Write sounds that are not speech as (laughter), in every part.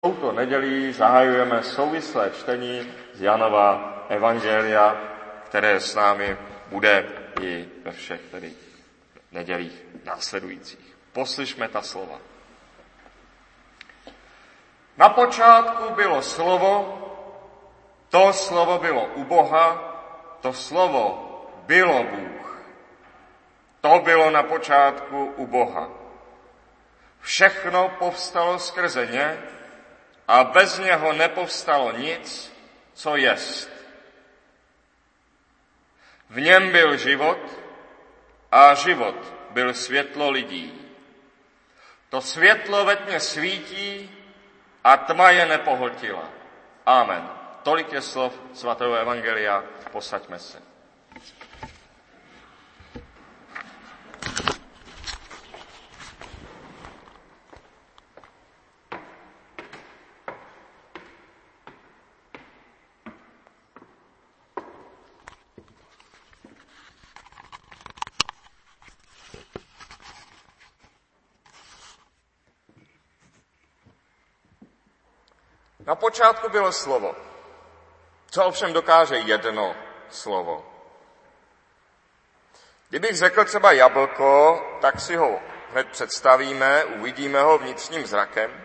Touto nedělí zahajujeme souvislé čtení z Janova Evangelia, které s námi bude i ve všech tedy nedělích následujících. Poslyšme ta slova. Na počátku bylo slovo, to slovo bylo u Boha, to slovo bylo Bůh. To bylo na počátku u Boha. Všechno povstalo skrze ně a bez něho nepovstalo nic, co jest. V něm byl život a život byl světlo lidí. To světlo ve tmě svítí a tma je nepohltila. Amen. Tolik je slov svatého Evangelia. Posaďme se. Na počátku bylo slovo. Co ovšem dokáže jedno slovo? Kdybych řekl třeba jablko, tak si ho hned představíme, uvidíme ho vnitřním zrakem.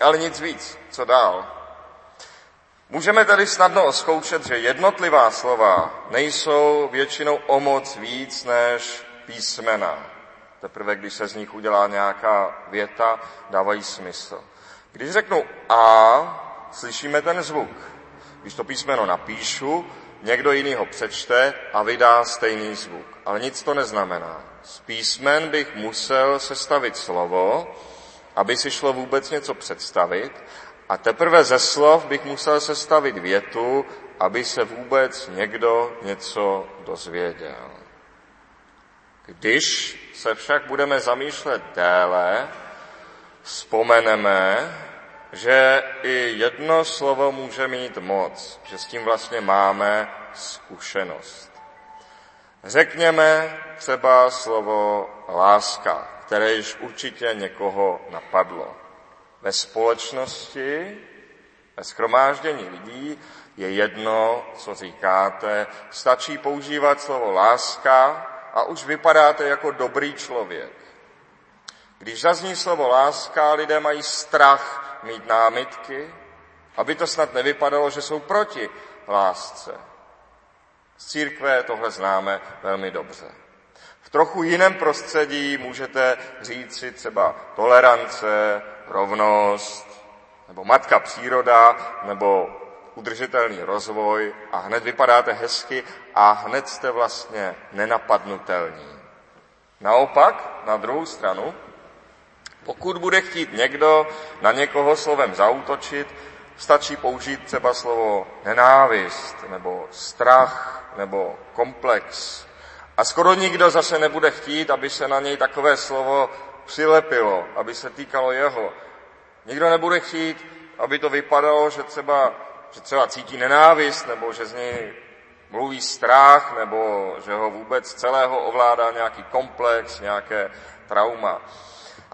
Ale nic víc, co dál? Můžeme tedy snadno oskoušet, že jednotlivá slova nejsou většinou o moc víc než písmena. Teprve, když se z nich udělá nějaká věta, dávají smysl. Když řeknu A, slyšíme ten zvuk. Když to písmeno napíšu, někdo jiný ho přečte a vydá stejný zvuk. Ale nic to neznamená. Z písmen bych musel sestavit slovo, aby si šlo vůbec něco představit, a teprve ze slov bych musel sestavit větu, aby se vůbec někdo něco dozvěděl. Když se však budeme zamýšlet déle, vzpomeneme, že i jedno slovo může mít moc, že s tím vlastně máme zkušenost. Řekněme třeba slovo láska, které již určitě někoho napadlo. Ve společnosti, ve schromáždění lidí je jedno, co říkáte, stačí používat slovo láska a už vypadáte jako dobrý člověk. Když zazní slovo láska, lidé mají strach mít námitky, aby to snad nevypadalo, že jsou proti lásce. Z církve tohle známe velmi dobře. V trochu jiném prostředí můžete říct si třeba tolerance, rovnost, nebo matka příroda, nebo udržitelný rozvoj a hned vypadáte hezky a hned jste vlastně nenapadnutelní. Naopak, na druhou stranu, pokud bude chtít někdo na někoho slovem zautočit, stačí použít třeba slovo nenávist, nebo strach, nebo komplex. A skoro nikdo zase nebude chtít, aby se na něj takové slovo přilepilo, aby se týkalo jeho. Nikdo nebude chtít, aby to vypadalo, že třeba, že třeba cítí nenávist, nebo že z něj mluví strach, nebo že ho vůbec celého ovládá nějaký komplex, nějaké trauma.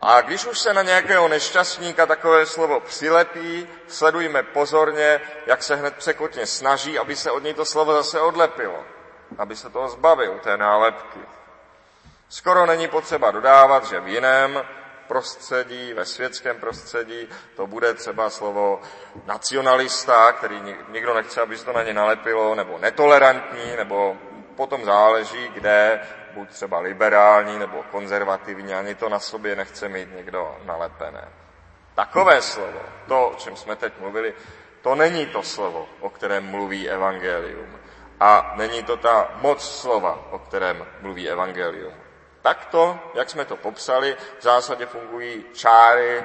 A když už se na nějakého nešťastníka takové slovo přilepí, sledujme pozorně, jak se hned překotně snaží, aby se od něj to slovo zase odlepilo, aby se toho zbavil, té nálepky. Skoro není potřeba dodávat, že v jiném prostředí, ve světském prostředí, to bude třeba slovo nacionalista, který nikdo nechce, aby se to na ně nalepilo, nebo netolerantní, nebo potom záleží, kde buď třeba liberální nebo konzervativní, ani to na sobě nechce mít někdo nalepené. Takové slovo, to, o čem jsme teď mluvili, to není to slovo, o kterém mluví evangelium. A není to ta moc slova, o kterém mluví evangelium. Takto, jak jsme to popsali, v zásadě fungují čáry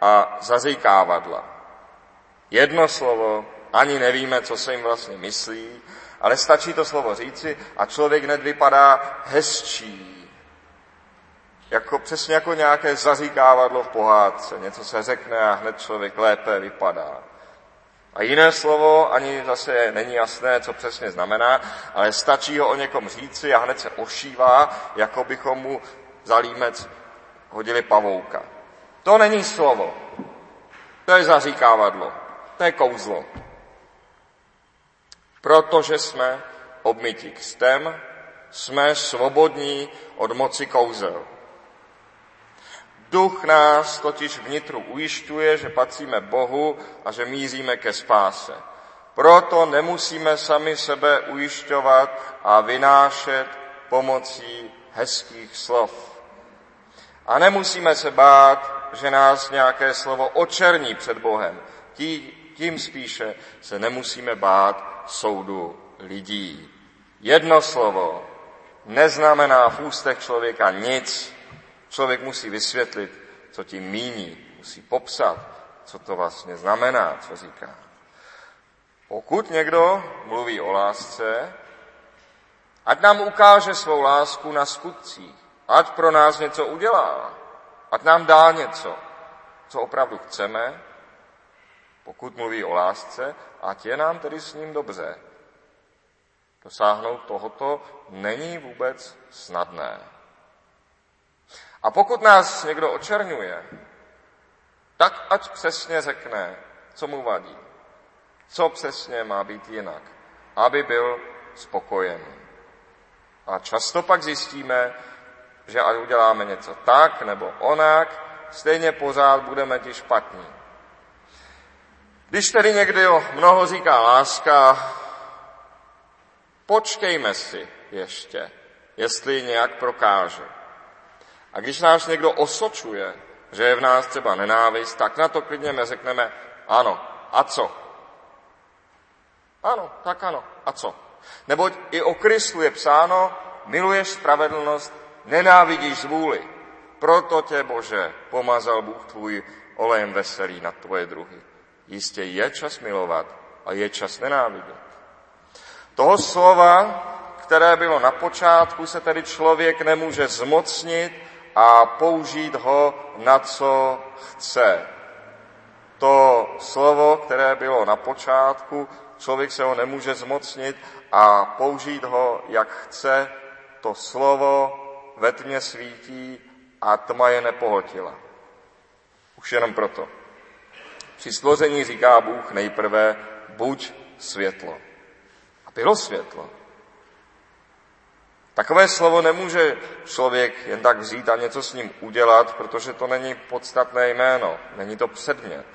a zazýkávadla. Jedno slovo, ani nevíme, co se jim vlastně myslí, ale stačí to slovo říci a člověk hned vypadá hezčí. Jako, přesně jako nějaké zaříkávadlo v pohádce. Něco se řekne a hned člověk lépe vypadá. A jiné slovo ani zase není jasné, co přesně znamená, ale stačí ho o někom říci a hned se ošívá, jako bychom mu za límec hodili pavouka. To není slovo. To je zaříkávadlo. To je kouzlo. Protože jsme obmytí kstem, jsme svobodní od moci kouzel. Duch nás totiž vnitru ujišťuje, že patříme Bohu a že míříme ke spáse. Proto nemusíme sami sebe ujišťovat a vynášet pomocí hezkých slov. A nemusíme se bát, že nás nějaké slovo očerní před Bohem. Tím spíše se nemusíme bát soudu lidí. Jedno slovo neznamená v ústech člověka nic. Člověk musí vysvětlit, co tím míní, musí popsat, co to vlastně znamená, co říká. Pokud někdo mluví o lásce, ať nám ukáže svou lásku na skutcích, ať pro nás něco udělá, ať nám dá něco, co opravdu chceme, pokud mluví o lásce, ať je nám tedy s ním dobře. Dosáhnout tohoto není vůbec snadné. A pokud nás někdo očerňuje, tak ať přesně řekne, co mu vadí, co přesně má být jinak, aby byl spokojený. A často pak zjistíme, že ať uděláme něco tak nebo onak, stejně pořád budeme ti špatní. Když tedy někdo mnoho říká láska, počkejme si ještě, jestli nějak prokáže. A když nás někdo osočuje, že je v nás třeba nenávist, tak na to klidně neřekneme ano, a co? Ano, tak ano, a co? Neboť i o Kristu je psáno, miluješ spravedlnost, nenávidíš zvůli. Proto tě, Bože, pomazal Bůh tvůj olejem veselý na tvoje druhy. Jistě je čas milovat a je čas nenávidět. Toho slova, které bylo na počátku, se tedy člověk nemůže zmocnit a použít ho na co chce. To slovo, které bylo na počátku, člověk se ho nemůže zmocnit a použít ho, jak chce. To slovo ve tmě svítí a tma je nepohltila. Už jenom proto. Při stvoření říká Bůh nejprve, buď světlo. A bylo světlo. Takové slovo nemůže člověk jen tak vzít a něco s ním udělat, protože to není podstatné jméno, není to předmět.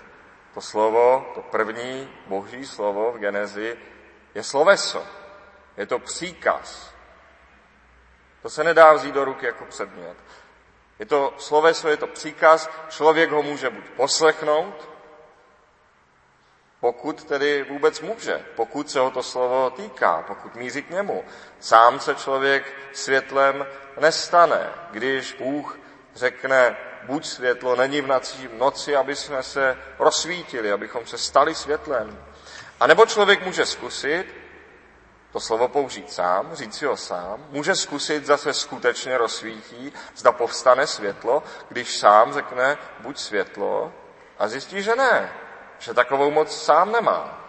To slovo, to první boží slovo v Genezi, je sloveso. Je to příkaz. To se nedá vzít do ruky jako předmět. Je to sloveso, je to příkaz, člověk ho může buď poslechnout, pokud tedy vůbec může, pokud se ho to slovo týká, pokud míří k němu. Sám se člověk světlem nestane, když Bůh řekne, buď světlo, není v noci, noci, aby jsme se rozsvítili, abychom se stali světlem. A nebo člověk může zkusit to slovo použít sám, říct si ho sám, může zkusit, zase skutečně rozsvítí, zda povstane světlo, když sám řekne, buď světlo, a zjistí, že ne, že takovou moc sám nemá.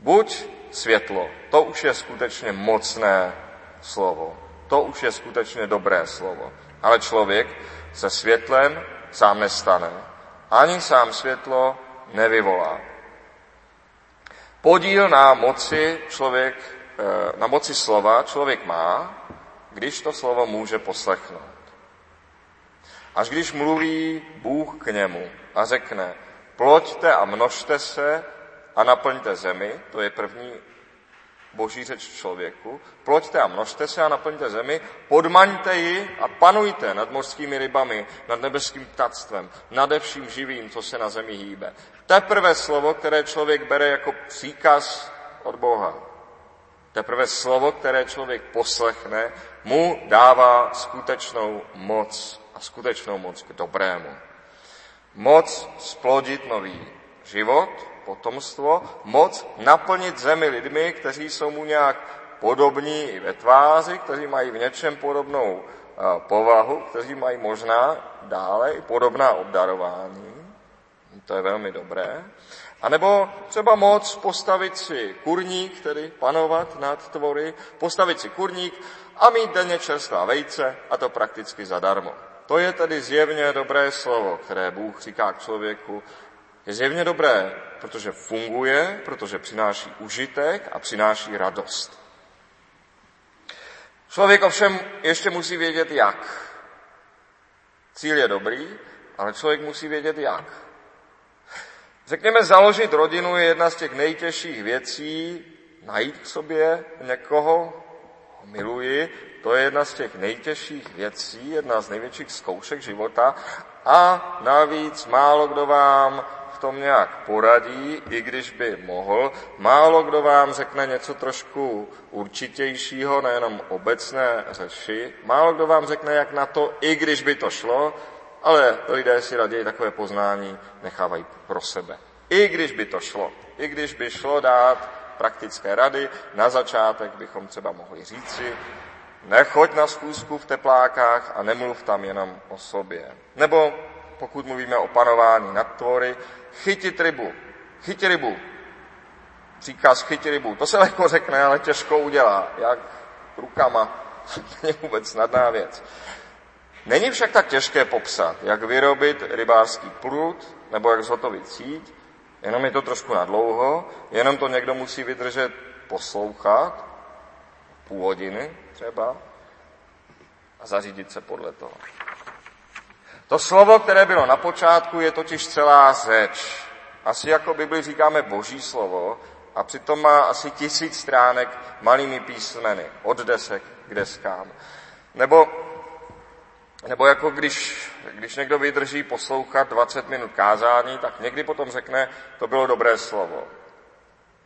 Buď světlo, to už je skutečně mocné slovo. To už je skutečně dobré slovo. Ale člověk se světlem sám nestane. Ani sám světlo nevyvolá. Podíl na moci člověk, eh, na moci slova člověk má, když to slovo může poslechnout. Až když mluví Bůh k němu a řekne, ploďte a množte se a naplňte zemi, to je první boží řeč člověku, ploďte a množte se a naplňte zemi, podmaňte ji a panujte nad mořskými rybami, nad nebeským ptactvem, nade vším živým, co se na zemi hýbe. Teprve slovo, které člověk bere jako příkaz od Boha. Teprve slovo, které člověk poslechne, mu dává skutečnou moc a skutečnou moc k dobrému. Moc splodit nový život, potomstvo, moc naplnit zemi lidmi, kteří jsou mu nějak podobní i ve tváři, kteří mají v něčem podobnou eh, povahu, kteří mají možná dále i podobná obdarování. To je velmi dobré. A nebo třeba moc postavit si kurník, tedy panovat nad tvory, postavit si kurník a mít denně čerstvá vejce a to prakticky zadarmo. To je tedy zjevně dobré slovo, které Bůh říká k člověku. Je zjevně dobré, protože funguje, protože přináší užitek a přináší radost. Člověk ovšem ještě musí vědět jak. Cíl je dobrý, ale člověk musí vědět jak. Řekněme, založit rodinu je jedna z těch nejtěžších věcí, najít k sobě někoho, miluji, to je jedna z těch nejtěžších věcí, jedna z největších zkoušek života a navíc málo kdo vám v tom nějak poradí, i když by mohl. Málo kdo vám řekne něco trošku určitějšího, nejenom obecné řeši. Málo kdo vám řekne, jak na to, i když by to šlo, ale lidé si raději takové poznání nechávají pro sebe. I když by to šlo, i když by šlo dát praktické rady, na začátek bychom třeba mohli říci, nechoď na schůzku v teplákách a nemluv tam jenom o sobě. Nebo pokud mluvíme o panování nad tvory, chytit rybu. Chytit rybu. Příkaz chytit rybu. To se lehko řekne, ale těžko udělá. Jak rukama. To (laughs) je vůbec snadná věc. Není však tak těžké popsat, jak vyrobit rybářský prut nebo jak zhotovit síť, jenom je to trošku na dlouho, jenom to někdo musí vydržet poslouchat, půl hodiny třeba, a zařídit se podle toho. To slovo, které bylo na počátku, je totiž celá řeč. Asi jako Bibli říkáme boží slovo a přitom má asi tisíc stránek malými písmeny, od desek k deskám. Nebo nebo jako když, když někdo vydrží poslouchat 20 minut kázání, tak někdy potom řekne, to bylo dobré slovo.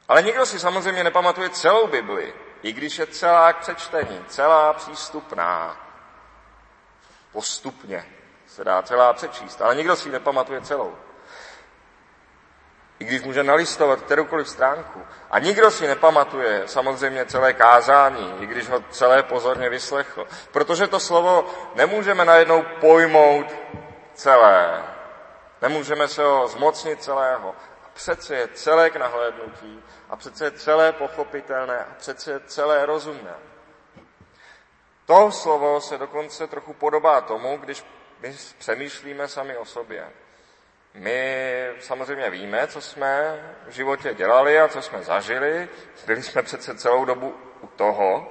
Ale nikdo si samozřejmě nepamatuje celou Bibli, i když je celá k přečtení, celá přístupná. Postupně se dá celá přečíst, ale nikdo si ji nepamatuje celou i když může nalistovat kteroukoliv stránku. A nikdo si nepamatuje samozřejmě celé kázání, i když ho celé pozorně vyslechl. Protože to slovo nemůžeme najednou pojmout celé. Nemůžeme se ho zmocnit celého. A přece je celé k nahlédnutí a přece je celé pochopitelné a přece je celé rozumné. To slovo se dokonce trochu podobá tomu, když my přemýšlíme sami o sobě. My samozřejmě víme, co jsme v životě dělali a co jsme zažili. Byli jsme přece celou dobu u toho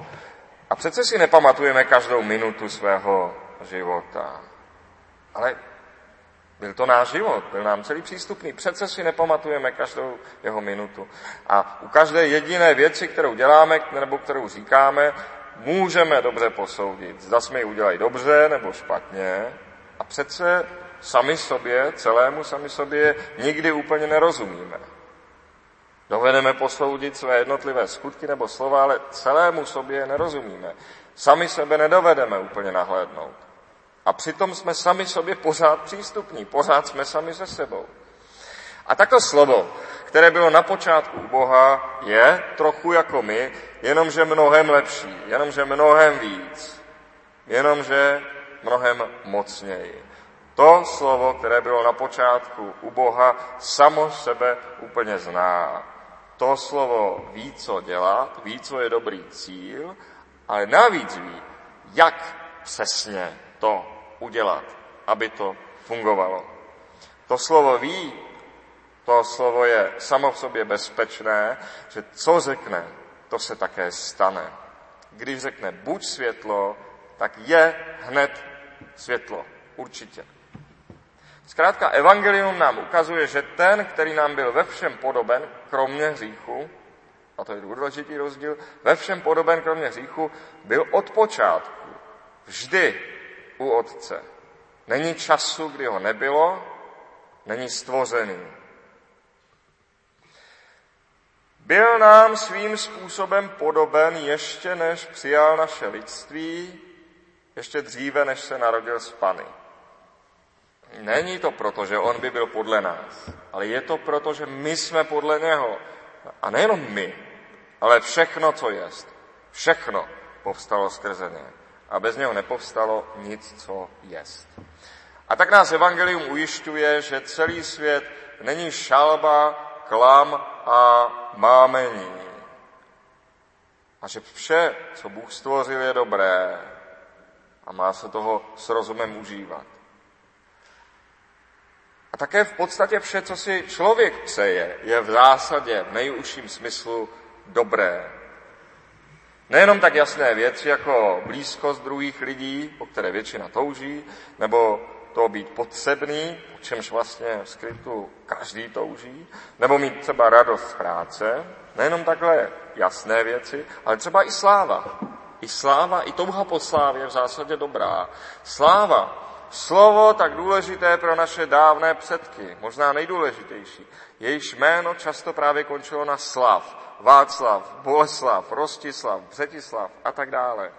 a přece si nepamatujeme každou minutu svého života. Ale byl to náš život, byl nám celý přístupný. Přece si nepamatujeme každou jeho minutu. A u každé jediné věci, kterou děláme nebo kterou říkáme, můžeme dobře posoudit. Zda jsme ji udělali dobře nebo špatně. A přece sami sobě, celému sami sobě nikdy úplně nerozumíme. Dovedeme posoudit své jednotlivé skutky nebo slova, ale celému sobě nerozumíme. Sami sebe nedovedeme úplně nahlédnout. A přitom jsme sami sobě pořád přístupní, pořád jsme sami se sebou. A takto slovo, které bylo na počátku u Boha, je trochu jako my, jenomže mnohem lepší, jenomže mnohem víc, jenomže mnohem mocněji. To slovo, které bylo na počátku u Boha, samo sebe úplně zná. To slovo ví, co dělat, ví, co je dobrý cíl, ale navíc ví, jak přesně to udělat, aby to fungovalo. To slovo ví, to slovo je samo v sobě bezpečné, že co řekne, to se také stane. Když řekne buď světlo, tak je hned světlo. Určitě. Zkrátka, evangelium nám ukazuje, že ten, který nám byl ve všem podoben, kromě hříchu, a to je důležitý rozdíl, ve všem podoben, kromě hříchu, byl od počátku vždy u Otce. Není času, kdy ho nebylo, není stvořený. Byl nám svým způsobem podoben ještě než přijal naše lidství, ještě dříve, než se narodil z Pany. Není to proto, že on by byl podle nás, ale je to proto, že my jsme podle něho. A nejenom my, ale všechno, co jest. Všechno povstalo skrze ně. A bez něho nepovstalo nic, co jest. A tak nás Evangelium ujišťuje, že celý svět není šalba, klam a mámení. A že vše, co Bůh stvořil, je dobré. a má se toho s rozumem užívat. Také v podstatě vše, co si člověk přeje, je v zásadě v nejužším smyslu dobré. Nejenom tak jasné věci jako blízkost druhých lidí, po které většina touží, nebo to být potřebný, o čemž vlastně v skrytu každý touží, nebo mít třeba radost z práce, nejenom takhle jasné věci, ale třeba i sláva. I sláva, i touha po slávě je v zásadě dobrá. Sláva, slovo tak důležité pro naše dávné předky, možná nejdůležitější. Jejíž jméno často právě končilo na slav. Václav, Boleslav, Rostislav, Břetislav a tak dále.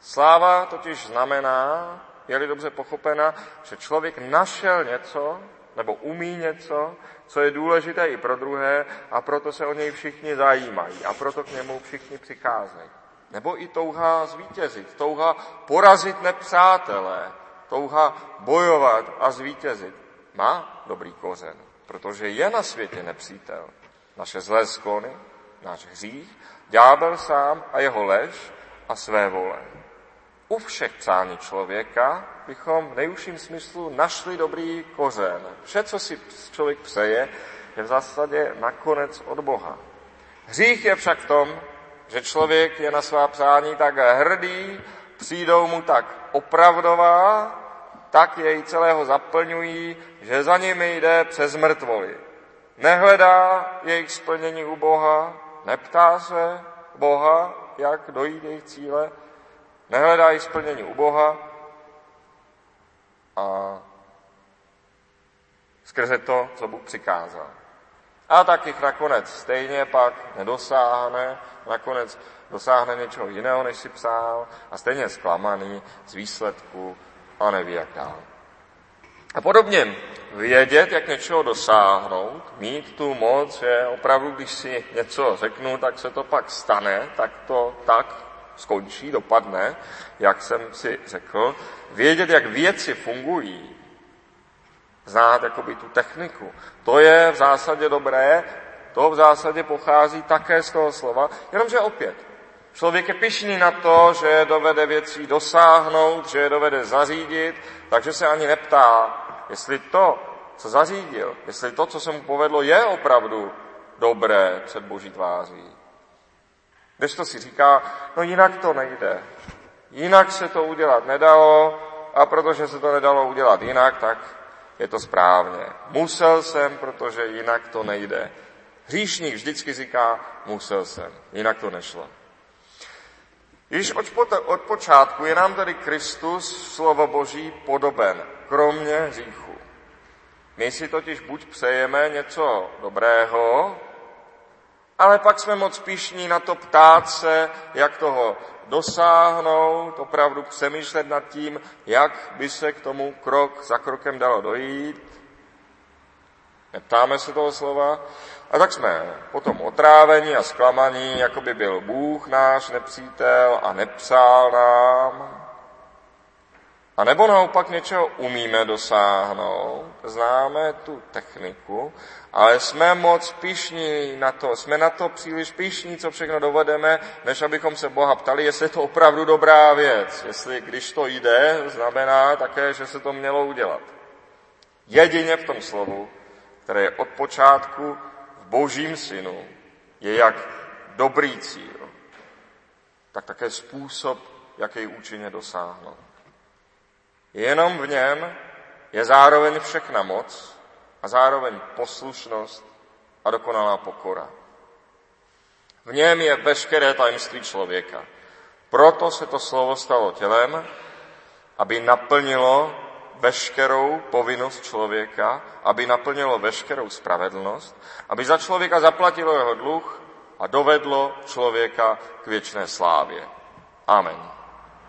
Sláva totiž znamená, je-li dobře pochopena, že člověk našel něco, nebo umí něco, co je důležité i pro druhé a proto se o něj všichni zajímají a proto k němu všichni přicházejí. Nebo i touha zvítězit, touha porazit nepřátelé, touha bojovat a zvítězit. Má dobrý kořen, protože je na světě nepřítel. Naše zlé sklony, náš hřích, ďábel sám a jeho lež a své vole. U všech přání člověka bychom v nejužším smyslu našli dobrý kořen. Vše, co si člověk přeje, je v zásadě nakonec od Boha. Hřích je však v tom, že člověk je na svá přání tak hrdý, přijdou mu tak opravdová, tak jej celého zaplňují, že za nimi jde přes mrtvoly. Nehledá jejich splnění u Boha, neptá se Boha, jak dojít jejich cíle, nehledá jejich splnění u Boha a skrze to, co Bůh přikázal. A tak jich nakonec stejně pak nedosáhne, nakonec dosáhne něčeho jiného, než si psal a stejně zklamaný z výsledku a neví, jak dál. A podobně vědět, jak něčeho dosáhnout, mít tu moc, že opravdu, když si něco řeknu, tak se to pak stane, tak to tak skončí, dopadne, jak jsem si řekl. Vědět, jak věci fungují, znát jakoby tu techniku. To je v zásadě dobré, to v zásadě pochází také z toho slova, jenomže opět, člověk je pišný na to, že dovede věcí dosáhnout, že je dovede zařídit, takže se ani neptá, jestli to, co zařídil, jestli to, co se mu povedlo, je opravdu dobré před boží tváří. Když to si říká, no jinak to nejde. Jinak se to udělat nedalo a protože se to nedalo udělat jinak, tak je to správně. Musel jsem, protože jinak to nejde. Hříšník vždycky říká, musel jsem, jinak to nešlo. Již od počátku je nám tedy Kristus, slovo Boží, podoben, kromě hříchu. My si totiž buď přejeme něco dobrého, ale pak jsme moc píšní na to ptát se, jak toho dosáhnout, opravdu přemýšlet nad tím, jak by se k tomu krok za krokem dalo dojít. Neptáme se toho slova. A tak jsme potom otrávení a zklamaní, jako by byl Bůh náš nepřítel a nepřál nám. A nebo naopak něčeho umíme dosáhnout, známe tu techniku, ale jsme moc pišní na to, jsme na to příliš pišní, co všechno dovedeme, než abychom se Boha ptali, jestli je to opravdu dobrá věc, jestli když to jde, znamená také, že se to mělo udělat. Jedině v tom slovu, které je od počátku v božím synu, je jak dobrý cíl, tak také způsob, jak jej účinně dosáhnout. Jenom v něm je zároveň všechna moc a zároveň poslušnost a dokonalá pokora. V něm je veškeré tajemství člověka. Proto se to slovo stalo tělem, aby naplnilo veškerou povinnost člověka, aby naplnilo veškerou spravedlnost, aby za člověka zaplatilo jeho dluh a dovedlo člověka k věčné slávě. Amen.